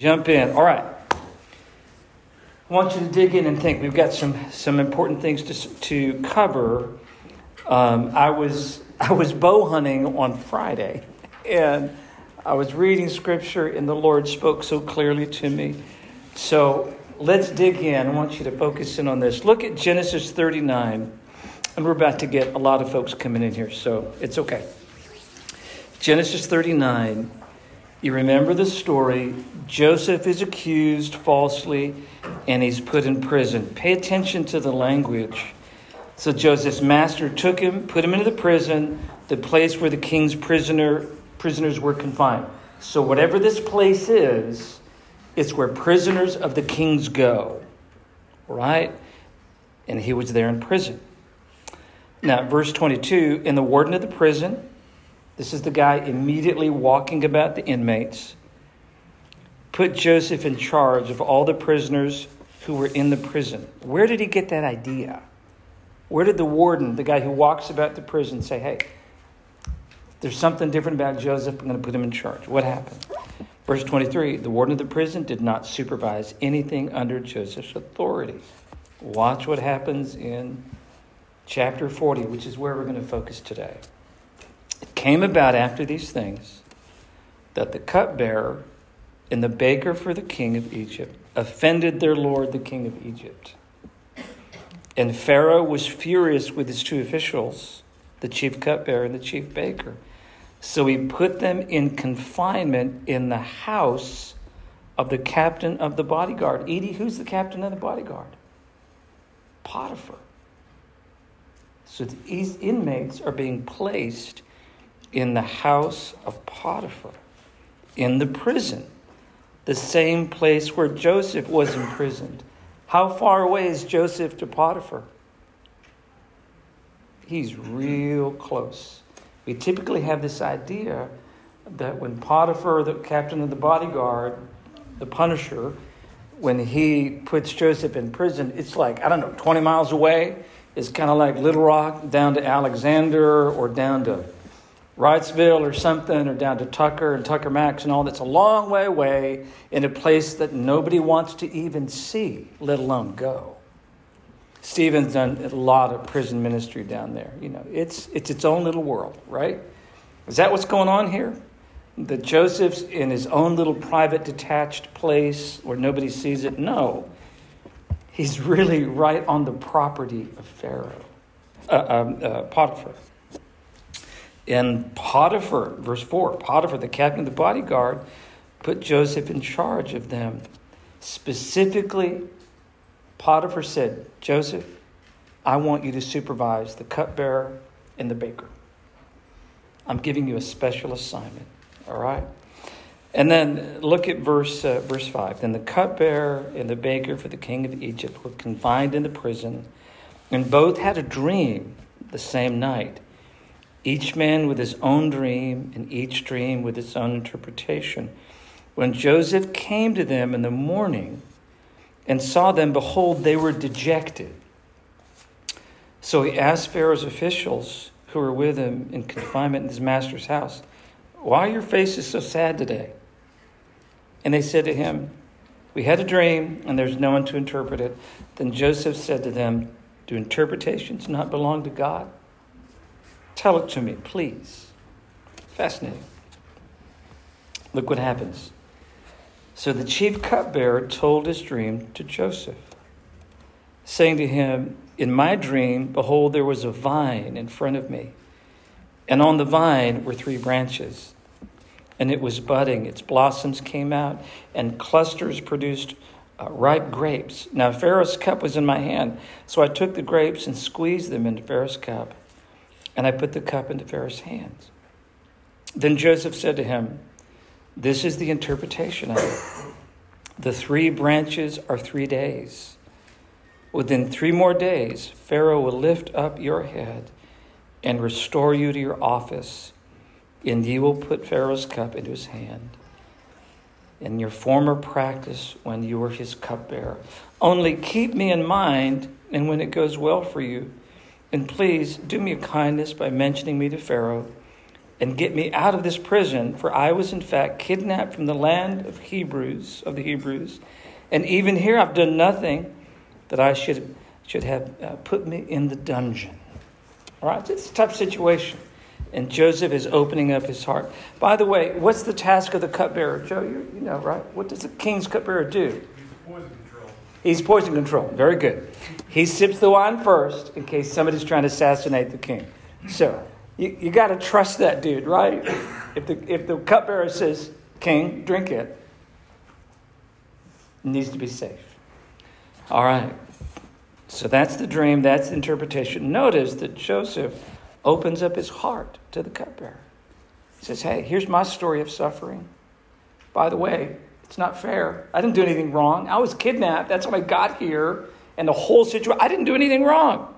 Jump in. All right. I want you to dig in and think. We've got some some important things to to cover. Um, I was I was bow hunting on Friday, and I was reading scripture, and the Lord spoke so clearly to me. So let's dig in. I want you to focus in on this. Look at Genesis 39, and we're about to get a lot of folks coming in here, so it's okay. Genesis 39 you remember the story. Joseph is accused falsely and he's put in prison. Pay attention to the language. So Joseph's master took him, put him into the prison, the place where the king's prisoner prisoners were confined. So whatever this place is, it's where prisoners of the kings go. Right? And he was there in prison. Now, verse 22, in the warden of the prison, this is the guy immediately walking about the inmates. Put Joseph in charge of all the prisoners who were in the prison. Where did he get that idea? Where did the warden, the guy who walks about the prison, say, hey, there's something different about Joseph, I'm going to put him in charge? What happened? Verse 23 the warden of the prison did not supervise anything under Joseph's authority. Watch what happens in chapter 40, which is where we're going to focus today. Came about after these things that the cupbearer and the baker for the king of Egypt offended their lord, the king of Egypt. And Pharaoh was furious with his two officials, the chief cupbearer and the chief baker. So he put them in confinement in the house of the captain of the bodyguard. Edie, who's the captain of the bodyguard? Potiphar. So these inmates are being placed in the house of Potiphar, in the prison, the same place where Joseph was imprisoned. How far away is Joseph to Potiphar? He's real close. We typically have this idea that when Potiphar, the captain of the bodyguard, the punisher, when he puts Joseph in prison, it's like, I don't know, 20 miles away. It's kind of like Little Rock down to Alexander or down to Wrightsville or something, or down to Tucker and Tucker Max and all that's a long way away in a place that nobody wants to even see, let alone go. Stephen's done a lot of prison ministry down there. You know, it's it's its own little world, right? Is that what's going on here? That Joseph's in his own little private detached place where nobody sees it? No. He's really right on the property of Pharaoh, uh, um, uh, Potiphar. And Potiphar, verse 4, Potiphar, the captain of the bodyguard, put Joseph in charge of them. Specifically, Potiphar said, Joseph, I want you to supervise the cupbearer and the baker. I'm giving you a special assignment, all right? And then look at verse, uh, verse 5. Then the cupbearer and the baker for the king of Egypt were confined in the prison, and both had a dream the same night each man with his own dream, and each dream with its own interpretation. When Joseph came to them in the morning and saw them, behold, they were dejected. So he asked Pharaoh's officials who were with him in confinement in his master's house, Why are your faces so sad today? And they said to him, We had a dream, and there's no one to interpret it. Then Joseph said to them, Do interpretations not belong to God? Tell it to me, please. Fascinating. Look what happens. So the chief cupbearer told his dream to Joseph, saying to him, In my dream, behold, there was a vine in front of me, and on the vine were three branches, and it was budding. Its blossoms came out, and clusters produced uh, ripe grapes. Now Pharaoh's cup was in my hand, so I took the grapes and squeezed them into Pharaoh's cup and I put the cup into Pharaoh's hands. Then Joseph said to him, This is the interpretation of it. The three branches are three days. Within three more days, Pharaoh will lift up your head and restore you to your office, and you will put Pharaoh's cup into his hand. In your former practice, when you were his cupbearer. Only keep me in mind, and when it goes well for you, and please do me a kindness by mentioning me to Pharaoh, and get me out of this prison, for I was in fact kidnapped from the land of Hebrews, of the Hebrews, and even here I've done nothing that I should should have uh, put me in the dungeon. All right, it's a tough situation. And Joseph is opening up his heart. By the way, what's the task of the cupbearer? Joe, you, you know, right? What does the king's cupbearer do? He's poison control. Very good. He sips the wine first in case somebody's trying to assassinate the king. So you, you got to trust that dude, right? If the, if the cupbearer says, King, drink it, it needs to be safe. All right. So that's the dream, that's the interpretation. Notice that Joseph opens up his heart to the cupbearer. He says, Hey, here's my story of suffering. By the way, it's not fair. I didn't do anything wrong. I was kidnapped. That's how I got here. And the whole situation, I didn't do anything wrong.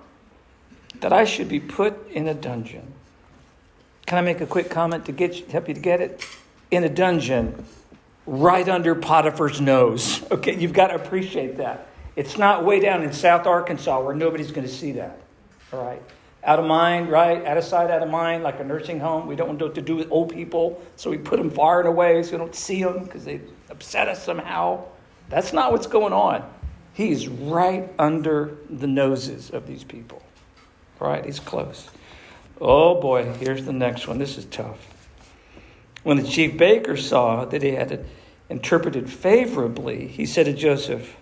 That I should be put in a dungeon. Can I make a quick comment to get help you to get it? In a dungeon, right under Potiphar's nose. Okay, you've got to appreciate that. It's not way down in South Arkansas where nobody's going to see that. All right. Out of mind, right? Out of sight, out of mind, like a nursing home. We don't want to do with old people, so we put them far and away so we don't see them because they upset us somehow. That's not what's going on. He's right under the noses of these people. Right? He's close. Oh boy, here's the next one. This is tough. When the chief baker saw that he had it interpreted favorably, he said to Joseph,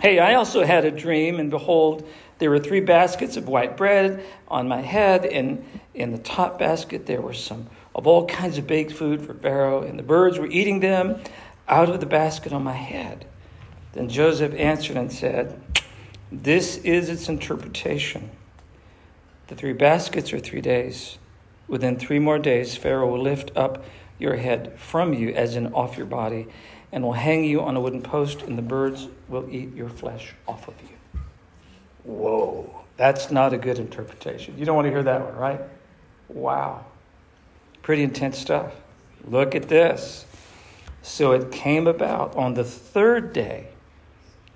Hey, I also had a dream, and behold, there were three baskets of white bread on my head, and in the top basket there were some of all kinds of baked food for Pharaoh, and the birds were eating them out of the basket on my head. Then Joseph answered and said, This is its interpretation. The three baskets are three days. Within three more days, Pharaoh will lift up your head from you, as in off your body, and will hang you on a wooden post, and the birds will eat your flesh off of you. Whoa, that's not a good interpretation. You don't want to hear that one, right? Wow. Pretty intense stuff. Look at this. So it came about on the third day,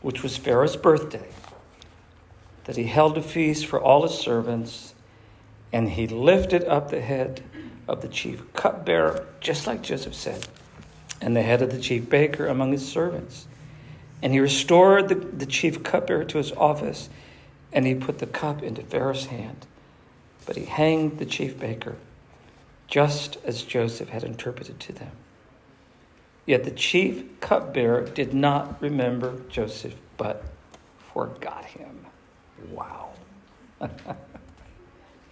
which was Pharaoh's birthday that he held a feast for all his servants, and he lifted up the head of the chief cupbearer, just like Joseph said, and the head of the chief baker among his servants. And he restored the, the chief cupbearer to his office, and he put the cup into Pharaoh's hand. But he hanged the chief baker, just as Joseph had interpreted to them. Yet the chief cupbearer did not remember Joseph, but forgot him. Wow.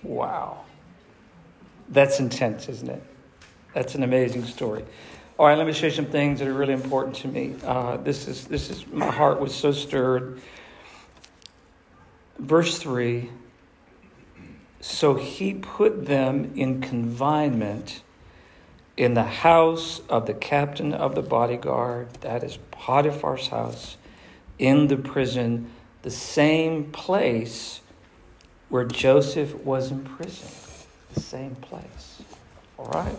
wow. That's intense, isn't it? That's an amazing story. All right, let me show you some things that are really important to me. Uh, this is this is my heart was so stirred. Verse three. So he put them in confinement in the house of the captain of the bodyguard, that is Potiphar's house, in the prison the same place where Joseph was imprisoned. The same place. All right?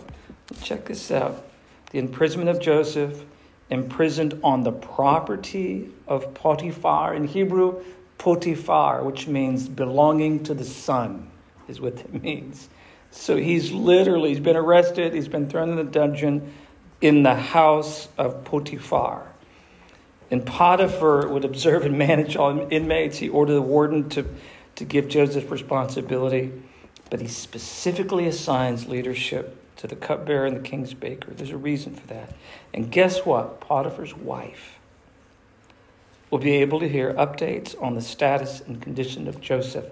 Check this out. The imprisonment of Joseph, imprisoned on the property of Potiphar. In Hebrew, Potiphar, which means belonging to the sun, is what it means. So he's literally, he's been arrested, he's been thrown in the dungeon in the house of Potiphar. And Potiphar would observe and manage all inmates. He ordered the warden to, to give Joseph responsibility, but he specifically assigns leadership to the cupbearer and the king's baker. There's a reason for that. And guess what? Potiphar's wife will be able to hear updates on the status and condition of Joseph,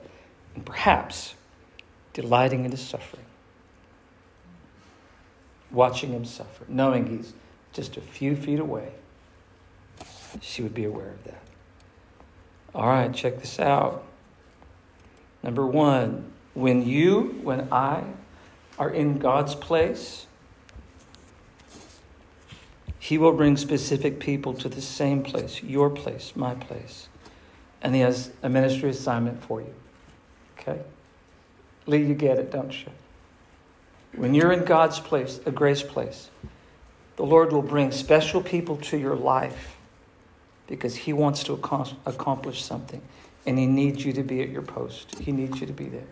and perhaps delighting in his suffering, watching him suffer, knowing he's just a few feet away she would be aware of that. All right, check this out. Number one, when you, when I are in God's place, He will bring specific people to the same place, your place, my place. And He has a ministry assignment for you. Okay? Lee, you get it, don't you? When you're in God's place, a grace place, the Lord will bring special people to your life because He wants to accomplish something. And He needs you to be at your post. He needs you to be there.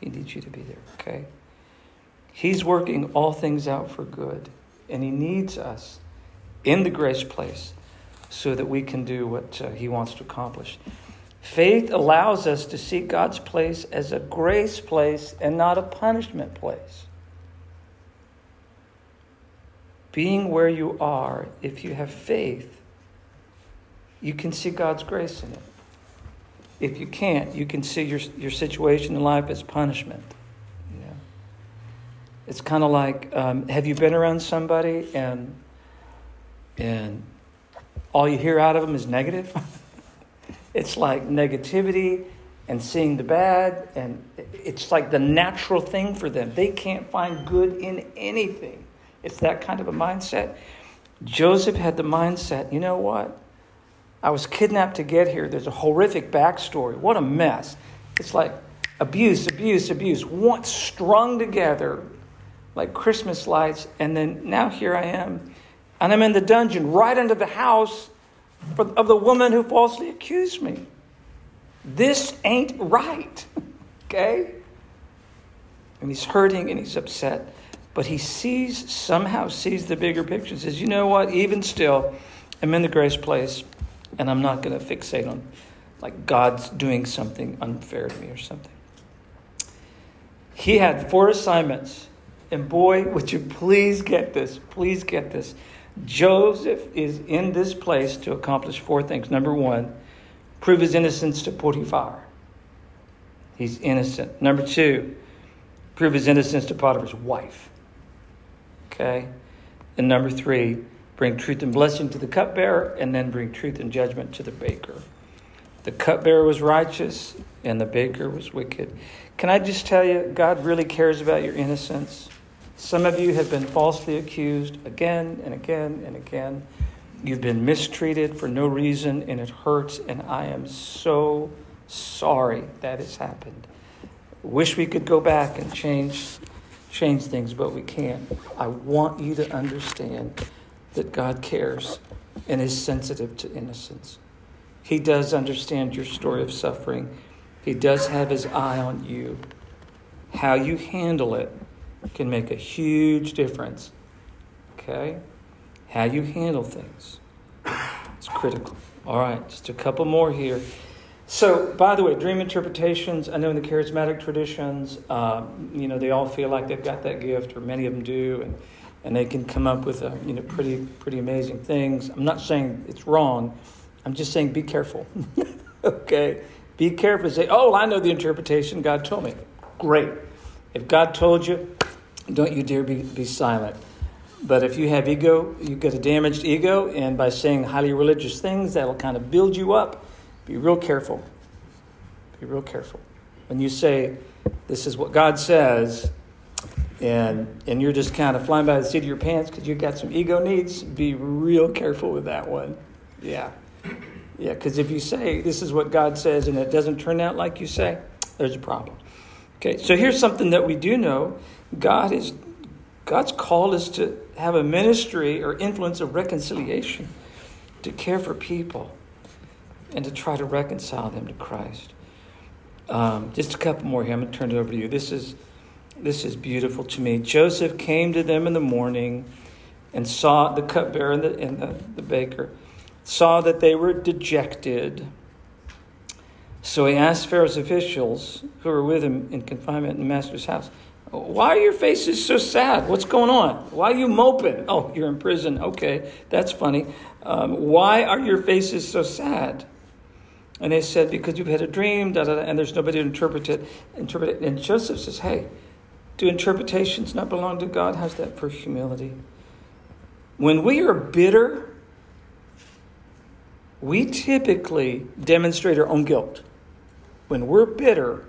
He needs you to be there, okay? He's working all things out for good, and He needs us in the grace place so that we can do what uh, He wants to accomplish. Faith allows us to see God's place as a grace place and not a punishment place. Being where you are, if you have faith, you can see God's grace in it. If you can't, you can see your, your situation in life as punishment. It's kind of like um, have you been around somebody and and all you hear out of them is negative? it's like negativity and seeing the bad, and it's like the natural thing for them. They can't find good in anything. It's that kind of a mindset. Joseph had the mindset you know what? I was kidnapped to get here. There's a horrific backstory. What a mess. It's like abuse, abuse, abuse, once strung together like Christmas lights. And then now here I am. And I'm in the dungeon right under the house of the woman who falsely accused me. This ain't right. okay? And he's hurting and he's upset. But he sees, somehow sees the bigger picture. Says, you know what? Even still, I'm in the grace place and I'm not going to fixate on like God's doing something unfair to me or something. He had four assignments. And boy, would you please get this? Please get this. Joseph is in this place to accomplish four things. Number one, prove his innocence to Potiphar. He's innocent. Number two, prove his innocence to Potiphar's wife. Okay? And number three, bring truth and blessing to the cupbearer, and then bring truth and judgment to the baker. The cupbearer was righteous, and the baker was wicked. Can I just tell you, God really cares about your innocence. Some of you have been falsely accused again and again and again. You've been mistreated for no reason, and it hurts, and I am so sorry that has happened. Wish we could go back and change change things, but we can't. I want you to understand that God cares and is sensitive to innocence. He does understand your story of suffering. He does have his eye on you. How you handle it can make a huge difference. Okay? How you handle things. It's critical. All right, just a couple more here. So, by the way, dream interpretations, I know in the charismatic traditions, um, you know, they all feel like they've got that gift, or many of them do. And and they can come up with a, you know pretty pretty amazing things. I'm not saying it's wrong. I'm just saying be careful. okay, be careful. Say, oh, I know the interpretation. God told me. Great. If God told you, don't you dare be, be silent. But if you have ego, you've got a damaged ego, and by saying highly religious things, that'll kind of build you up. Be real careful. Be real careful. When you say, this is what God says, and and you're just kind of flying by the seat of your pants because you've got some ego needs, be real careful with that one. Yeah. Yeah, because if you say this is what God says and it doesn't turn out like you say, there's a problem. Okay, so here's something that we do know. God is God's called us to have a ministry or influence of reconciliation, to care for people, and to try to reconcile them to Christ. Um, just a couple more here. I'm going to turn it over to you. This is this is beautiful to me. Joseph came to them in the morning and saw the cupbearer and the, and the, the baker, saw that they were dejected. So he asked Pharaoh's officials who were with him in confinement in the master's house, Why are your faces so sad? What's going on? Why are you moping? Oh, you're in prison. Okay, that's funny. Um, why are your faces so sad? And they said, Because you've had a dream, da, da, da, and there's nobody to interpret it. Interpret it. And Joseph says, Hey, do interpretations not belong to God? How's that for humility? When we are bitter, we typically demonstrate our own guilt. When we're bitter,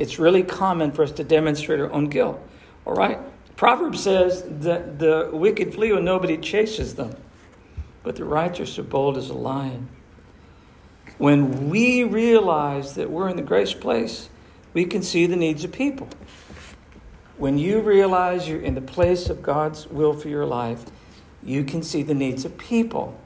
it's really common for us to demonstrate our own guilt. All right? Proverbs says that the wicked flee when nobody chases them, but the righteous are bold as a lion. When we realize that we're in the grace place, we can see the needs of people. When you realize you're in the place of God's will for your life, you can see the needs of people.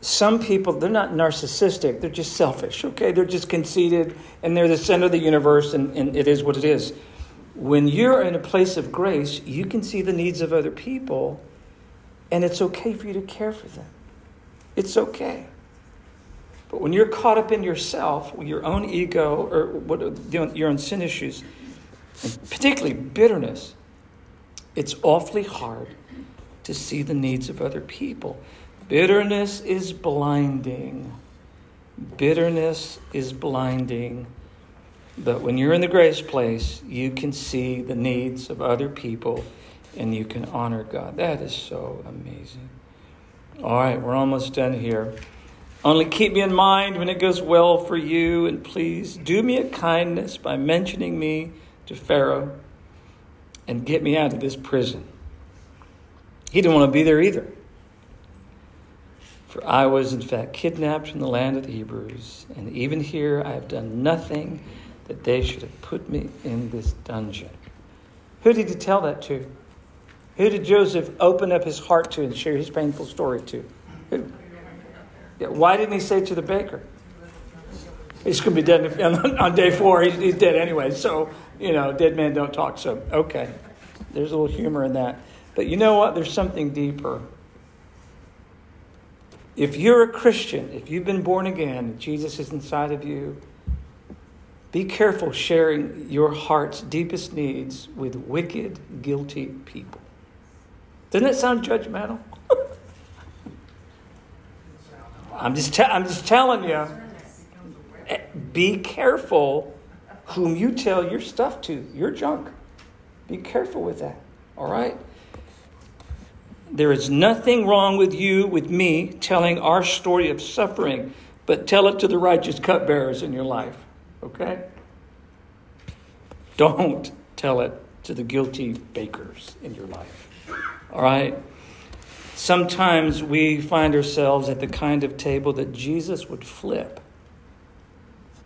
Some people, they're not narcissistic, they're just selfish, okay? They're just conceited and they're the center of the universe and, and it is what it is. When you're in a place of grace, you can see the needs of other people, and it's okay for you to care for them. It's okay. But when you're caught up in yourself, your own ego, or what, your own sin issues, particularly bitterness, it's awfully hard to see the needs of other people. Bitterness is blinding. Bitterness is blinding. But when you're in the grace place, you can see the needs of other people and you can honor God. That is so amazing. All right, we're almost done here. Only keep me in mind when it goes well for you, and please do me a kindness by mentioning me to Pharaoh and get me out of this prison. He didn't want to be there either. For I was, in fact, kidnapped from the land of the Hebrews, and even here I have done nothing that they should have put me in this dungeon. Who did he tell that to? Who did Joseph open up his heart to and share his painful story to? Who? Why didn't he say to the baker? He's going to be dead on day four. He's dead anyway. So, you know, dead men don't talk. So, okay. There's a little humor in that. But you know what? There's something deeper. If you're a Christian, if you've been born again, Jesus is inside of you, be careful sharing your heart's deepest needs with wicked, guilty people. Doesn't that sound judgmental? I'm just, te- I'm just telling you. Eh, be careful whom you tell your stuff to, your junk. Be careful with that, all right? There is nothing wrong with you, with me, telling our story of suffering, but tell it to the righteous cupbearers in your life, okay? Don't tell it to the guilty bakers in your life, all right? Sometimes we find ourselves at the kind of table that Jesus would flip.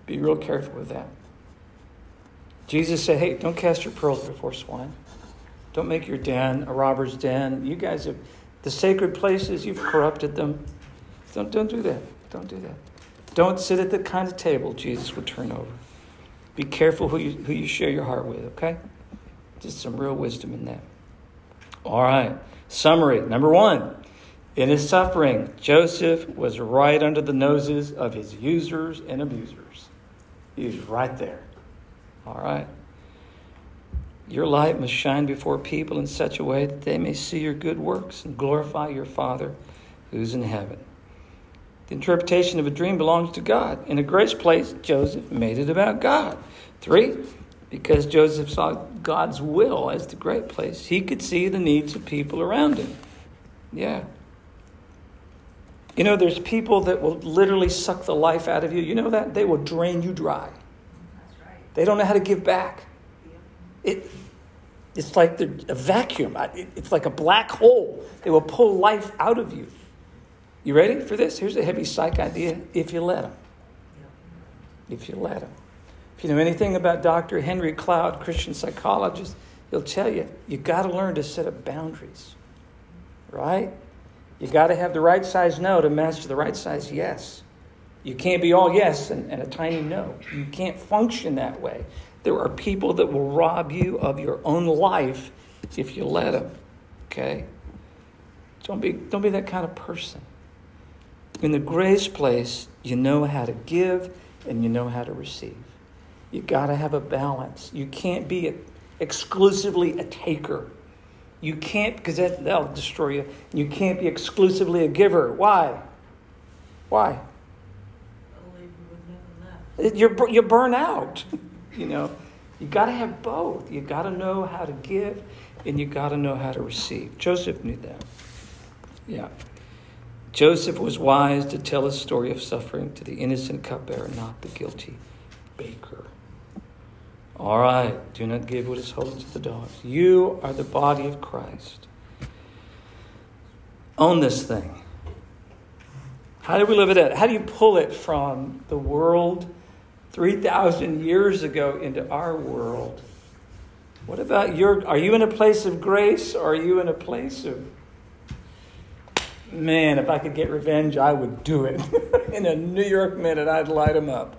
Be real careful with that. Jesus said, Hey, don't cast your pearls before swine. Don't make your den a robber's den. You guys have the sacred places, you've corrupted them. Don't, don't do that. Don't do that. Don't sit at the kind of table Jesus would turn over. Be careful who you, who you share your heart with, okay? Just some real wisdom in that. All right. Summary number one in his suffering, Joseph was right under the noses of his users and abusers. He was right there. All right. Your light must shine before people in such a way that they may see your good works and glorify your Father who's in heaven. The interpretation of a dream belongs to God. In a grace place, Joseph made it about God. Three, because Joseph saw God's will as the great place, he could see the needs of people around him. Yeah. You know, there's people that will literally suck the life out of you. You know that? They will drain you dry. They don't know how to give back. It, it's like a vacuum, it's like a black hole. They will pull life out of you. You ready for this? Here's a heavy psych idea if you let them. If you let them. If you know anything about Dr. Henry Cloud, Christian psychologist, he'll tell you you got to learn to set up boundaries, right? You got to have the right size no to match the right size yes. You can't be all yes and, and a tiny no. You can't function that way. There are people that will rob you of your own life if you let them. Okay? Don't be, don't be that kind of person. In the grace place, you know how to give and you know how to receive. You got to have a balance. You can't be a, exclusively a taker. You can't, because that, that'll destroy you. You can't be exclusively a giver. Why? Why? You're, you burn out. you know, you got to have both. You got to know how to give and you got to know how to receive. Joseph knew that. Yeah. Joseph was wise to tell a story of suffering to the innocent cupbearer, not the guilty baker. All right, do not give what is holy to the dogs. You are the body of Christ. Own this thing. How do we live it out? How do you pull it from the world 3,000 years ago into our world? What about your. Are you in a place of grace or are you in a place of. Man, if I could get revenge, I would do it. in a New York minute, I'd light them up.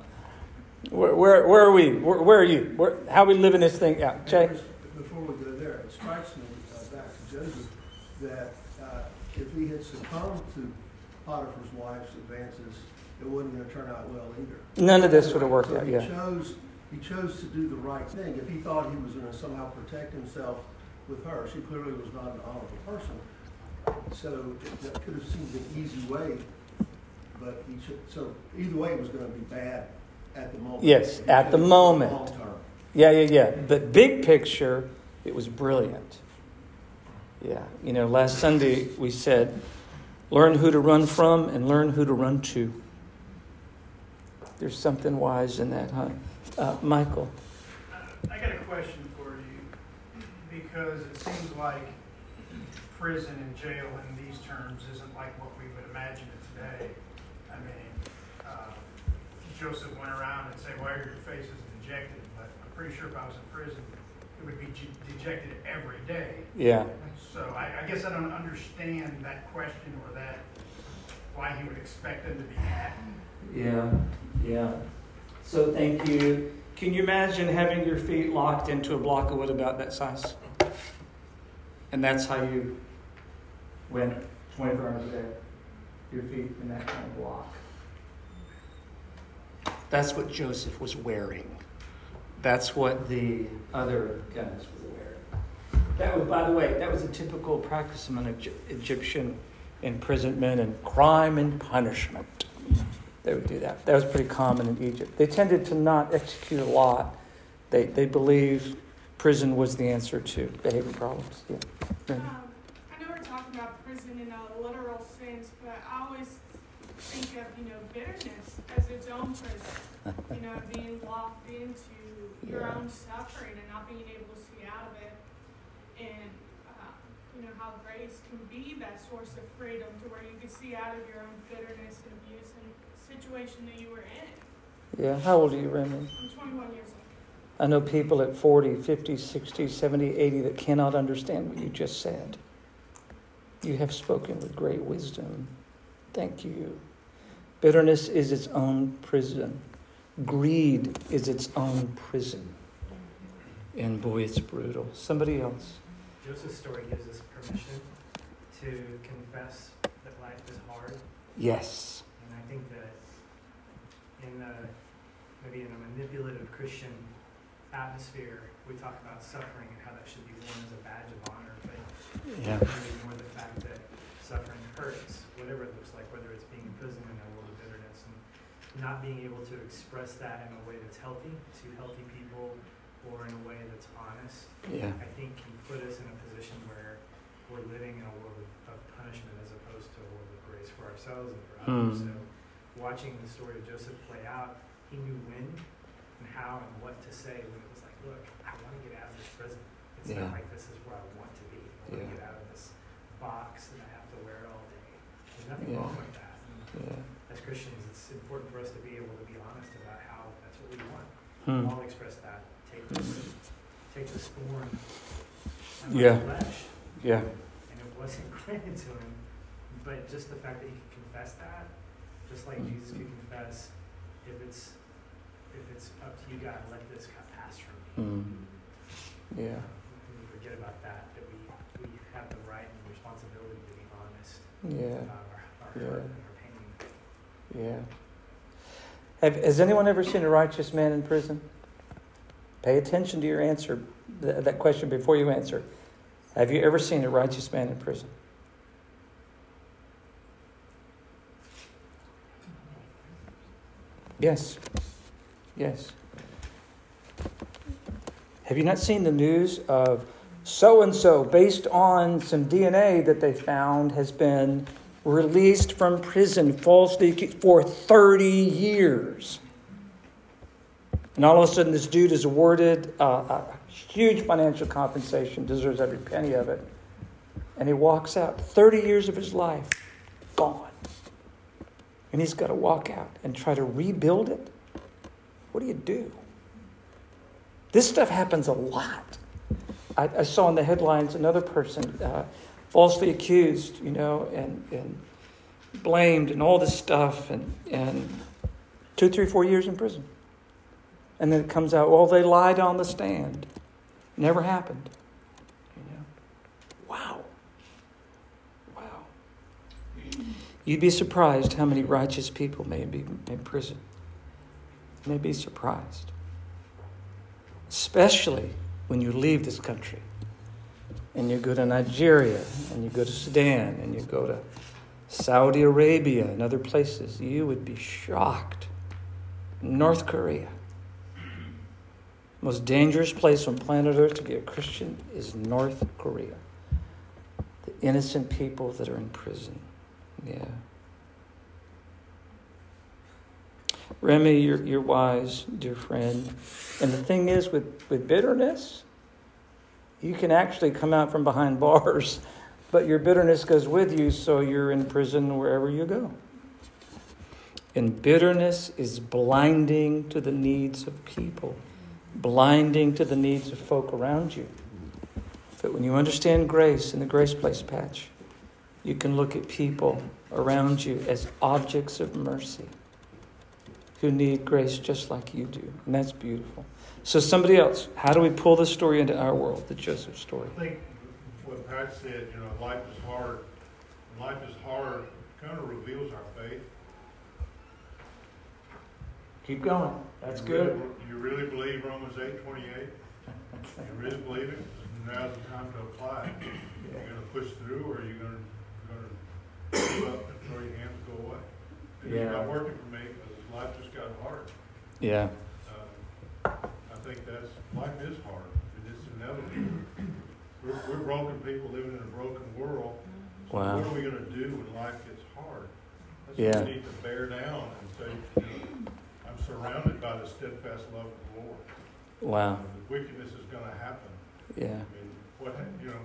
Where, where, where are we? Where, where are you? Where, how are we living this thing out? Jay? Before we go there, it strikes me, uh, back to Joseph, that uh, if he had succumbed to Potiphar's wife's advances, it wasn't going to turn out well either. None of this would have worked So out, he yeah. chose, he chose to do the right thing. If he thought he was going to somehow protect himself with her, she clearly was not an honorable person. So it- that could have seemed an easy way, but he should, so either way, it was going to be bad at the moment. Yes, at the moment. Long term. Yeah, yeah, yeah. But big picture, it was brilliant. Yeah. You know, last Sunday we said, learn who to run from and learn who to run to. There's something wise in that, huh? Uh, Michael. I got a question for you, because it seems like prison and jail in these terms isn't like what we would imagine it today. I mean, uh, Joseph went around and said, why are your faces dejected? But I'm pretty sure if I was in prison, it would be dejected every day. Yeah. So I, I guess I don't understand that question or that, why he would expect them to be happy. Yeah. Yeah. So thank you. Can you imagine having your feet locked into a block of wood about that size? And that's how you went 24 hours a day. Your feet in that kind of block. That's what Joseph was wearing. That's what the other guys were wearing. That was, by the way, that was a typical practice among Egyptian imprisonment and crime and punishment. They would do that. That was pretty common in Egypt. They tended to not execute a lot. They, they believed prison was the answer to behavior problems. Yeah. Um, I know we're talking about prison in a literal sense, but I always think of, you know, bitterness as its own prison. You know, being locked into your Yeah. own suffering and not being able to see out of it. And, uh, you know, how grace can be that source of freedom to where you can see out of your own bitterness and abuse and situation that you were in. Yeah. How old are you, Remy? I'm 21 years old. I know people at 40, 50, 60, 70, 80 that cannot understand what you just said. You have spoken with great wisdom. Thank you. Bitterness is its own prison. Greed is its own prison. And boy, it's brutal. Somebody else. Joseph's story gives us permission to confess that life is hard, Yes. and I think that in a, maybe in a manipulative Christian atmosphere, we talk about suffering and how that should be worn as a badge of honor, but Yeah. ignore the fact that suffering hurts, whatever it looks like, whether it's being in prison in a world of bitterness, and not being able to express that in a way that's healthy to healthy people or in a way that's honest Yeah. I think can put us in a position where we're living in a world of, punishment as opposed to a world of grace for ourselves and for others. Hmm. So, watching the story of Joseph play out, he knew when and how and what to say when it was like, look, I want to get out of this prison. It's Yeah. not like this is where I want to be. I want Yeah. to get out of this box that I have to wear all day. There's nothing Yeah. wrong with that. Yeah. as Christians, it's important for us to be able to be honest about how that's what we want. Hmm. Paul express that. Take the, take the scorn on Yeah. my flesh. Yeah. And it wasn't granted to him. But just the fact that he could confess that, just like Mm. Jesus could confess, if it's if it's up to you, God, let this pass from me. Hmm. Yeah. And we forget about that, that we, we have the right and the responsibility to be honest Yeah. about our, our Yeah. hurt and our pain. Yeah. Have, has anyone ever seen a righteous man in prison? Pay attention to your answer, th- that question before you answer. Have you ever seen a righteous man in prison? Yes. Yes. Have you not seen the news of so and so, based on some DNA that they found, has been released from prison falsely for 30 years? And all of a sudden, this dude is awarded uh, a huge financial compensation, deserves every penny of it. And he walks out. 30 years of his life gone. And he's got to walk out and try to rebuild it. What do you do? This stuff happens a lot. I, I saw in the headlines another person uh, falsely accused, you know, and, and blamed and all this stuff, and, and two, three, four years in prison. And then it comes out, well, they lied on the stand. Never happened. You know? Wow. Wow. You'd be surprised how many righteous people may be in prison. You may be surprised. Especially when you leave this country and you go to Nigeria and you go to Sudan and you go to Saudi Arabia and other places, you would be shocked. North Korea. Most dangerous place on planet Earth to be a Christian is North Korea. The innocent people that are in prison. Yeah. Remy, you're, you're wise, dear friend. And the thing is, with, with bitterness, you can actually come out from behind bars, but your bitterness goes with you, so you're in prison wherever you go. And bitterness is blinding to the needs of people, blinding to the needs of folk around you. But when you understand grace in the grace place patch, you can look at people around you as objects of mercy who need grace just like you do. And that's beautiful. So, somebody else, how do we pull this story into our world, the Joseph story? I think what Pat said, you know, life is hard. Life is hard, kind of reveals our faith. Keep going. That's You good. really- You really believe Romans eight twenty-eight? You really believe it? Now's the time to apply it. You're gonna push through, or you're gonna, gonna give up and throw your hands go away. And Yeah. It's not working for me, because life just got hard. Yeah. Uh, I think that's, life is hard, and it's inevitable. We're, we're broken people living in a broken world. So Wow. What are we gonna do when life gets hard? That's Yeah. we need to bear down and say, I'm surrounded by the steadfast love of the Lord. Wow. The wickedness is gonna happen. Yeah. I mean, what, you know,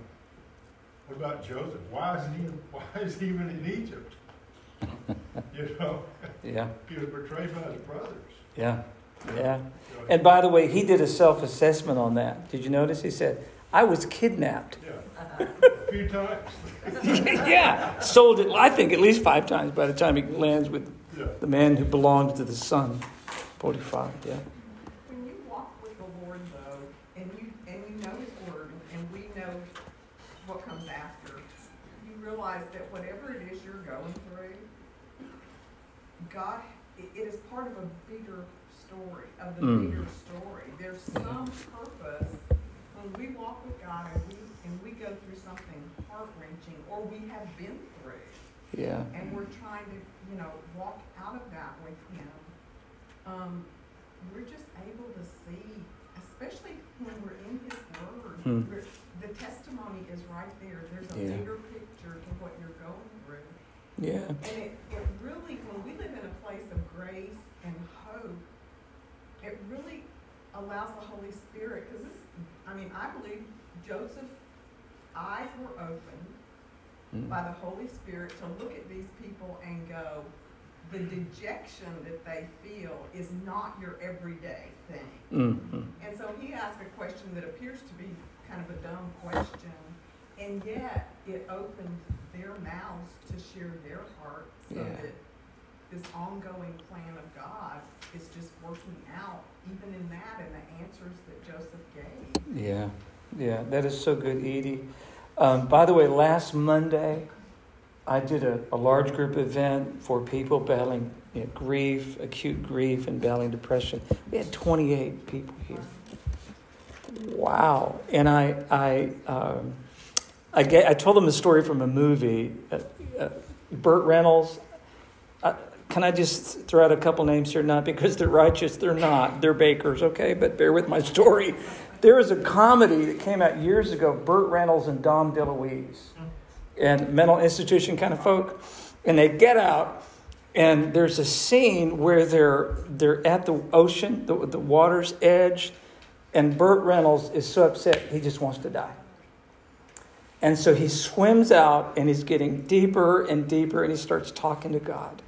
what about Joseph? Why is he, why is he even in Egypt? You know, Yeah. he was betrayed by his brothers. Yeah. Yeah. And by the way, he did a self assessment on that. Did you notice? He said, I was kidnapped. Yeah, a few times. yeah. Sold it, I think, at least five times by the time he lands with Yeah. the man who belonged to the sun. 45, yeah. When you walk with the Lord though, and you, and you know His Word, and we know what comes after, you realize that whatever it is you're going through, God, it, is part of a bigger story, of the Mm. bigger story. There's some purpose when we walk with God and we, and we go through something heart wrenching, or we have been through, Yeah. and we're trying to, you know, walk out of that with him, um, we're just able to see, especially when we're in his word, Hmm. The testimony is right there. There's a Yeah. bigger picture to what you're going through. Yeah. And it, it really, when we live in a place of grace and hope, it really allows the Holy Spirit, because this, I mean, I believe Joseph's eyes were opened Mm. by the Holy Spirit to look at these people and go, the dejection that they feel is not your everyday thing. Mm-hmm. And so he asked a question that appears to be kind of a dumb question, and yet it opened their mouths to share their heart so Yeah. that this ongoing plan of God is just working out, even in that, and the answers that Joseph gave. Yeah. Yeah. That is so good, Edie. Um, by the way, last Monday, I did a, a large group event for people battling you know, grief, acute grief, and battling depression. We had 28 people here. Wow. And I, I, um, I, get, I told them a story from a movie. Uh, uh, Burt Reynolds. Uh, can I just throw out a couple names here? Not because they're righteous, they're not. They're bakers, okay? But bear with my story. There was a comedy that came out years ago, Burt Reynolds and Dom DeLuise, and mental institution kind of folk. And they get out, and there's a scene where they're, they're at the ocean, the, the water's edge, and Burt Reynolds is so upset, he just wants to die. And so he swims out and he's getting deeper and deeper and he starts talking to God.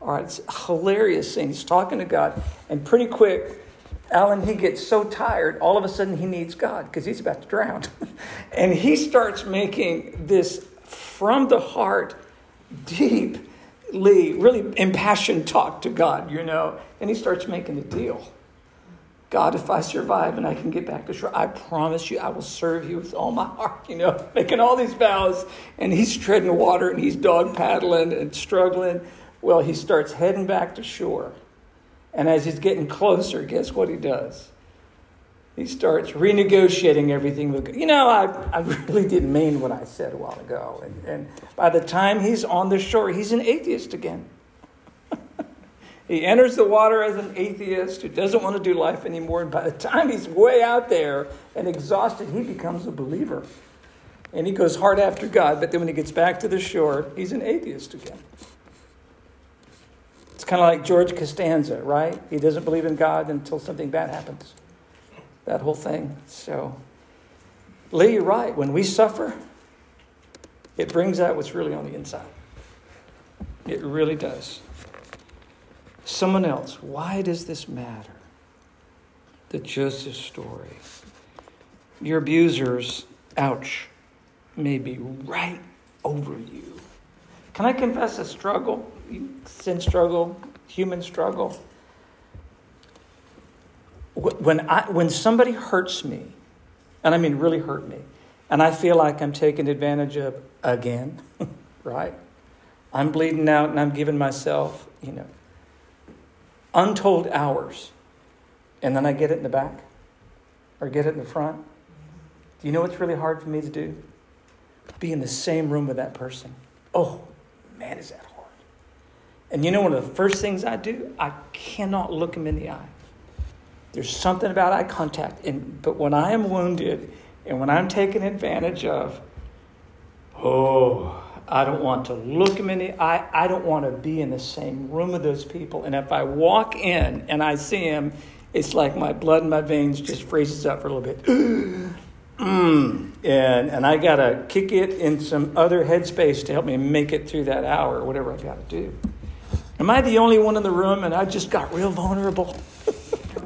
All right, it's a hilarious scene. He's talking to God, and pretty quick, Alan, he gets so tired, all of a sudden he needs God because he's about to drown. and he starts making this from the heart, deeply, really impassioned talk to God, you know, and he starts making a deal. God, if I survive and I can get back to shore, I promise you I will serve you with all my heart, you know, making all these vows. And he's treading water and he's dog paddling and struggling. Well, he starts heading back to shore. And as he's getting closer, guess what he does? He starts renegotiating everything with, you know, I, I really didn't mean what I said a while ago. And, and by the time he's on the shore, he's an atheist again. He enters the water as an atheist who doesn't want to do life anymore. And by the time he's way out there and exhausted, he becomes a believer. And he goes hard after God. But then when he gets back to the shore, he's an atheist again. It's kind of like George Costanza, right? He doesn't believe in God until something bad happens. That whole thing. So, Lee, you're right. When we suffer, it brings out what's really on the inside. It really does. Someone else, why does this matter? The Joseph story. Your abusers, ouch, may be right over you. Can I confess a struggle? Sin struggle, human struggle. When, I, when somebody hurts me, and I mean really hurt me, and I feel like I'm taken advantage of again, right? I'm bleeding out and I'm giving myself, you know, untold hours, and then I get it in the back or get it in the front. Do you know what's really hard for me to do? Be in the same room with that person. Oh, man, is that hard. And you know one of the first things I do? I cannot look him in the eye. There's something about eye contact. And, but when I am wounded and when I'm taken advantage of, oh, I don't want to look them in the eye. I don't want to be in the same room with those people. And if I walk in and I see him, it's like my blood in my veins just freezes up for a little bit. mm. and, and I got to kick it in some other headspace to help me make it through that hour or whatever I've got to do. Am I the only one in the room and I just got real vulnerable?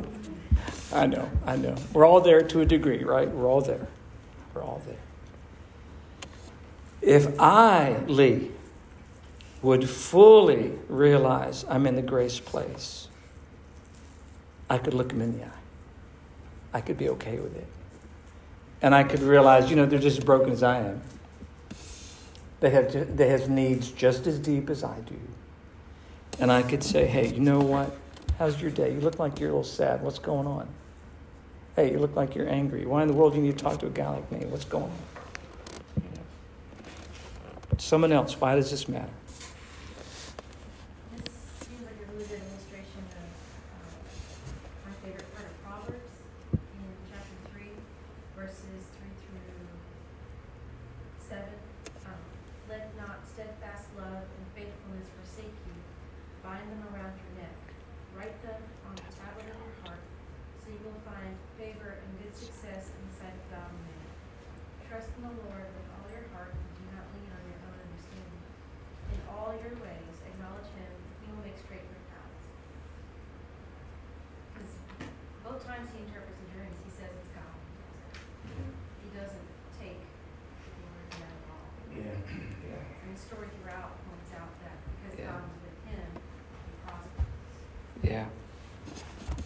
I know, I know. We're all there to a degree, right? We're all there. We're all there. If I, Lee, would fully realize I'm in the grace place, I could look them in the eye. I could be okay with it. And I could realize, you know, they're just as broken as I am. They have, they have needs just as deep as I do. And I could say, hey, you know what? How's your day? You look like you're a little sad. What's going on? Hey, you look like you're angry. Why in the world do you need to talk to a guy like me? What's going on? Someone else. Why does this matter?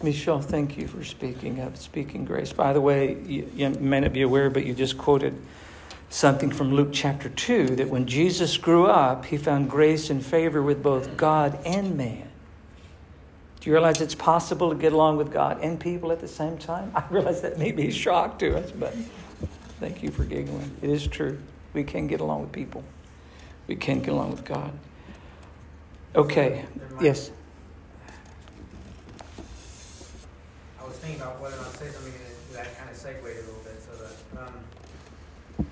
Michelle, thank you for speaking up, speaking grace. By the way, you, you, may not be aware, but you just quoted something from Luke chapter 2 that when Jesus grew up, he found grace and favor with both God and man. Do you realize it's possible to get along with God and people at the same time? I realize that may be a shock to us, but thank you for giggling. It is true. We can get along with people, we can get along with God. Okay, yes. thinking about whether or not to say something that kind of segued a little bit. So that, um,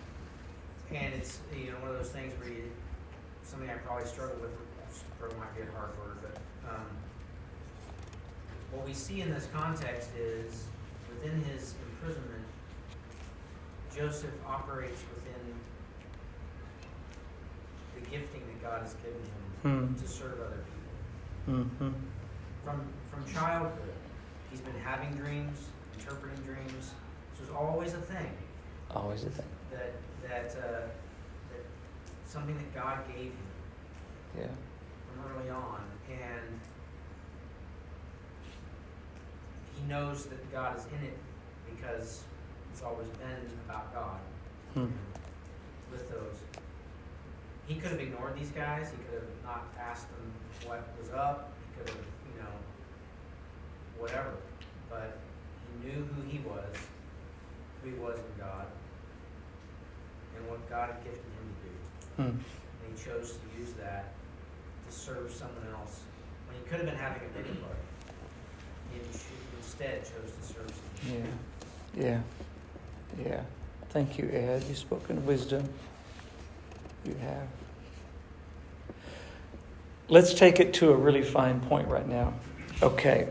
and it's you know one of those things where you something I probably struggle with. Struggle might be a hard word, but um, what we see in this context is within his imprisonment, Joseph operates within the gifting that God has given him hmm. to serve other people. Mm-hmm. From from childhood, He's been having dreams, interpreting dreams. This was always a thing. Always a thing. That that uh, that something that God gave him. Yeah. From early on, and he knows that God is in it because it's always been about God Hmm. with those. He could have ignored these guys. He could have not asked them what was up. He could have, you know, whatever. But he knew who he was, who he was in God, and what God had gifted him. Hmm. And he chose to use that to serve someone else when he could have been having a pity party. He instead chose to serve someone. Yeah, yeah, yeah. Thank you, Ed. You've spoken wisdom. You have. Let's take it to a really fine point right now. Okay,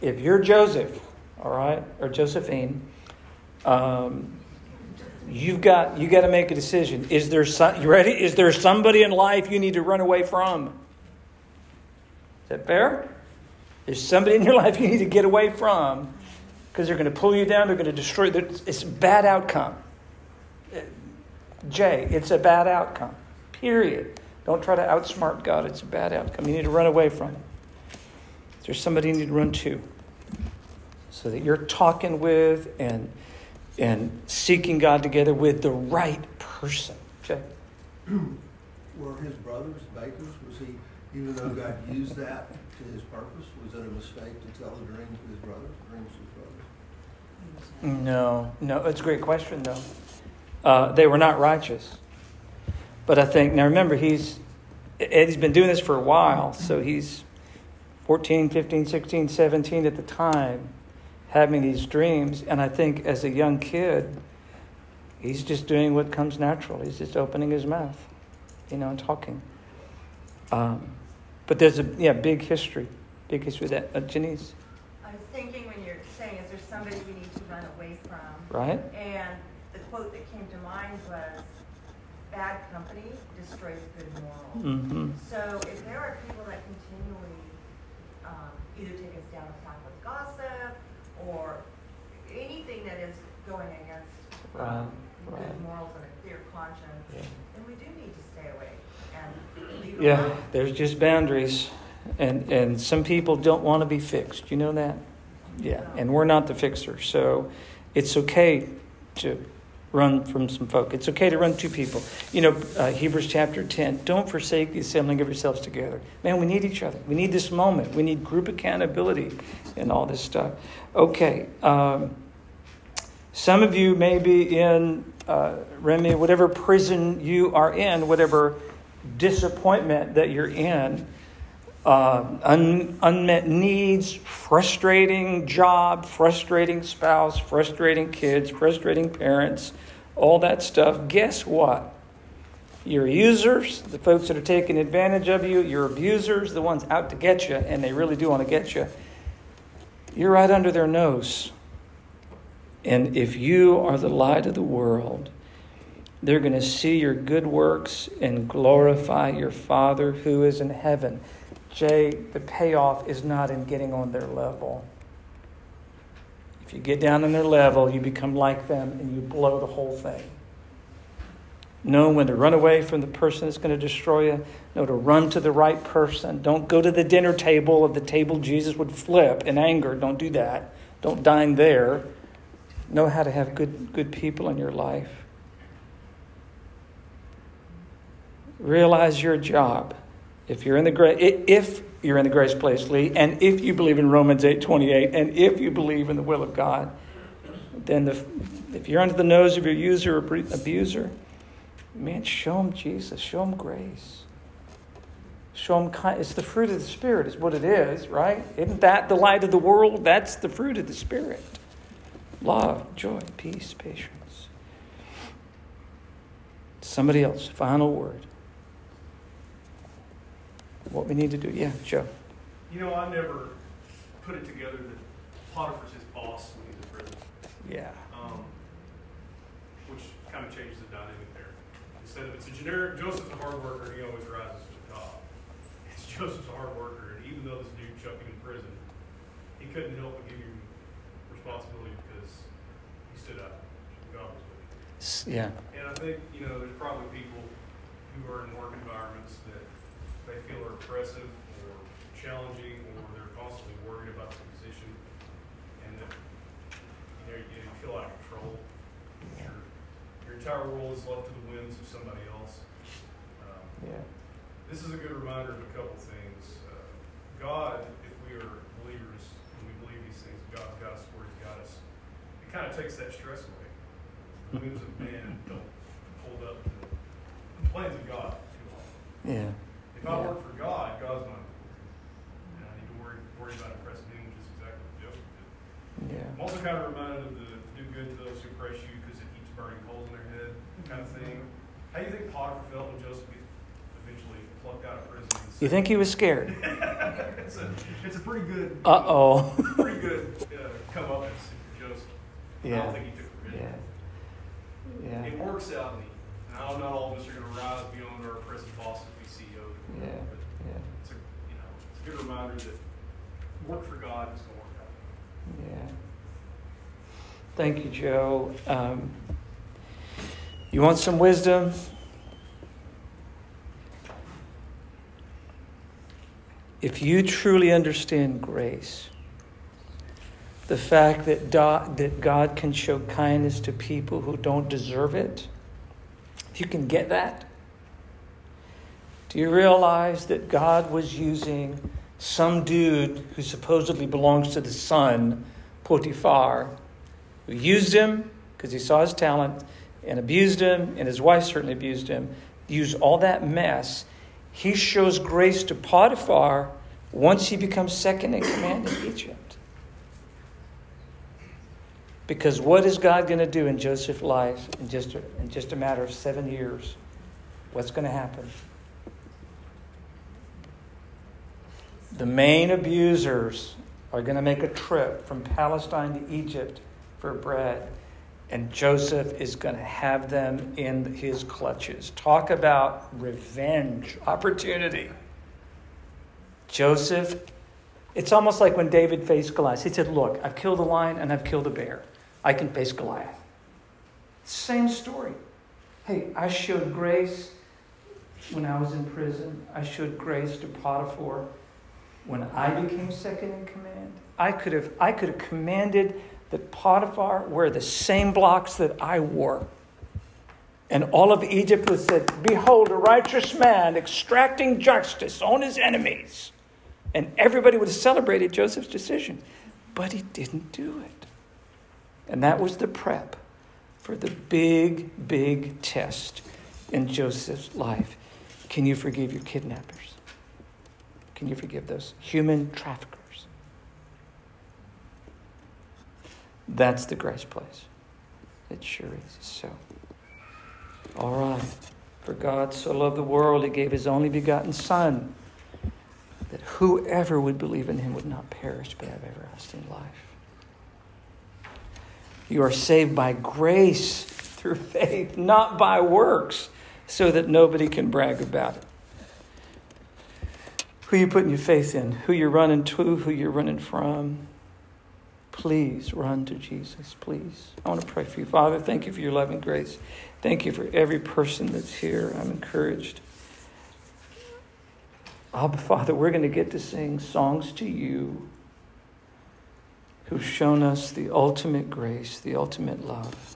if you're Joseph, all right, or Josephine, um, you've got you got to make a decision. Is there some, you ready? Is there somebody in life you need to run away from? Is that fair? There's somebody in your life you need to get away from because they're going to pull you down. They're going to destroy. It's a bad outcome. Jay, it's a bad outcome. Period. Don't try to outsmart God. It's a bad outcome. You need to run away from it. There's somebody you need to run to, so that you're talking with and and seeking God together with the right person. Okay. Were his brothers bakers? Was he, even though God used that to his purpose, was it a mistake to tell the dream to his brothers, dreams to his brothers? No, no, it's a great question, though. Uh, they were not righteous. But I think, now remember, he's, Eddie's been doing this for a while, so he's 14, 15, 16, 17 at the time, having these dreams. And I think as a young kid, he's just doing what comes natural. He's just opening his mouth, you know, and talking. Um, but there's a yeah big history, big history that. Uh, Janice, I was thinking when you're saying, is there somebody we need to run away from? right? And the quote that came to mind was, bad company destroys good morals. Mm-hmm. So if there are people that continually um, either take us down a path of gossip or anything that is going against Right, um, right. good morals and a clear conscience, Yeah. then we do need to stay away and leave Yeah, alone. there's just boundaries, and and some people don't want to be fixed. You know that? Yeah, and we're not the fixer, so it's okay to run from some folk. It's okay to run to people. You know, uh, Hebrews chapter ten. Don't forsake the assembling of yourselves together. Man, we need each other. We need this moment. We need group accountability and all this stuff. Okay. Um, some of you may be in uh, Remy, whatever prison you are in, whatever disappointment that you're in, uh, un- unmet needs, frustrating job, frustrating spouse, frustrating kids, frustrating parents, all that stuff. Guess what? Your users, the folks that are taking advantage of you, your abusers, the ones out to get you, and they really do want to get you, you're right under their nose. And if you are the light of the world, they're going to see your good works and glorify your Father who is in heaven. Jay, the payoff is not in getting on their level. If you get down on their level, you become like them and you blow the whole thing. Know when to run away from the person that's going to destroy you. Know to run to the right person. Don't go to the dinner table of the table Jesus would flip in anger. Don't do that. Don't dine there. Know how to have good, good people in your life. Realize your job. If you're in the gra- if you're in the grace place, Lee, and if you believe in Romans eight twenty eight, and if you believe in the will of God, then the, if you're under the nose of your user or abuser, man, show them Jesus, show them grace, show them kind. It's the fruit of the Spirit, is what it is, right? Isn't that the light of the world? That's the fruit of the Spirit: love, joy, peace, patience. Somebody else. Final word what we need to do. Yeah, Joe. You know, I never put it together that Potiphar's his boss when he's in prison, Yeah. um, which kind of changes the dynamic there. Instead of it's a generic, Joseph's a hard worker and he always rises to the top. It's Joseph's a hard worker, and even though this dude chucked him in prison, he couldn't help but give him responsibility because he stood up. God was with him. Yeah. And I think, you know, there's probably people who are in work environments that they feel are oppressive or challenging or they're constantly worried about the position. and that you know you, you feel out of control. Your, your entire world is left to the whims of somebody else. Um, Yeah. this is a good reminder of a couple things. Uh, God, if we are believers and we believe these things, God's got us where He's got us. It kind of takes that stress away. The whims of man don't hold up to the plans of God too long. Yeah. If I work for God, God's not. And I need to worry worry about impressing Him, which is exactly what Joseph did. Yeah. I'm also kind of reminded of the do good to those who oppress you because it keeps burning coals in their head kind of thing. How do you think Potiphar felt when Joseph gets eventually plucked out of prison? You think he was scared? it's, a, it's a pretty good. Uh oh. Pretty good uh, come up for Joseph. I Yeah. don't think he took the risk. Yeah. Yeah. It works out neat. And I know not all of us are going to rise beyond our present bosses. Yeah. Yeah. it's a, you know, it's a good reminder that work for God is going to work out. Yeah. Thank you, Joe. Um, you want some wisdom? If you truly understand grace, the fact that, do- that God can show kindness to people who don't deserve it, if you can get that, do you realize that God was using some dude who supposedly belongs to the sun, Potiphar, who used him because he saw his talent and abused him, and his wife certainly abused him, used all that mess. He shows grace to Potiphar once he becomes second in command in Egypt. Because what is God going to do in Joseph's life in just a, in just a matter of seven years? What's going to happen? The main abusers are going to make a trip from Palestine to Egypt for bread, and Joseph is going to have them in his clutches. Talk about revenge opportunity. Joseph, it's almost like when David faced Goliath. He said, Look, I've killed a lion and I've killed a bear. I can face Goliath. Same story. Hey, I showed grace when I was in prison, I showed grace to Potiphar when I became second in command, I could have, I could have commanded that Potiphar wear the same blocks that I wore. And all of Egypt would said, Behold, a righteous man extracting justice on his enemies. And everybody would have celebrated Joseph's decision. But he didn't do it. And that was the prep for the big, big test in Joseph's life. Can you forgive your kidnappers? Can you forgive those human traffickers? That's the grace place. It sure is. So, all right. For God so loved the world, he gave his only begotten Son, that whoever would believe in him would not perish but have everlasting life. You are saved by grace through faith, not by works, so that nobody can brag about it who you putting your faith in, who you're running to, who you're running from. Please run to Jesus, please. I want to pray for you. Father, thank you for your loving grace. Thank you for every person that's here. I'm encouraged. Abba, Father, we're going to get to sing songs to you who've shown us the ultimate grace, the ultimate love.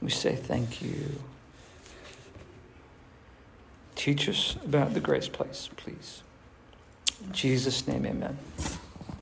We say thank you. Teach us about the grace place, please. In Jesus' name, amen.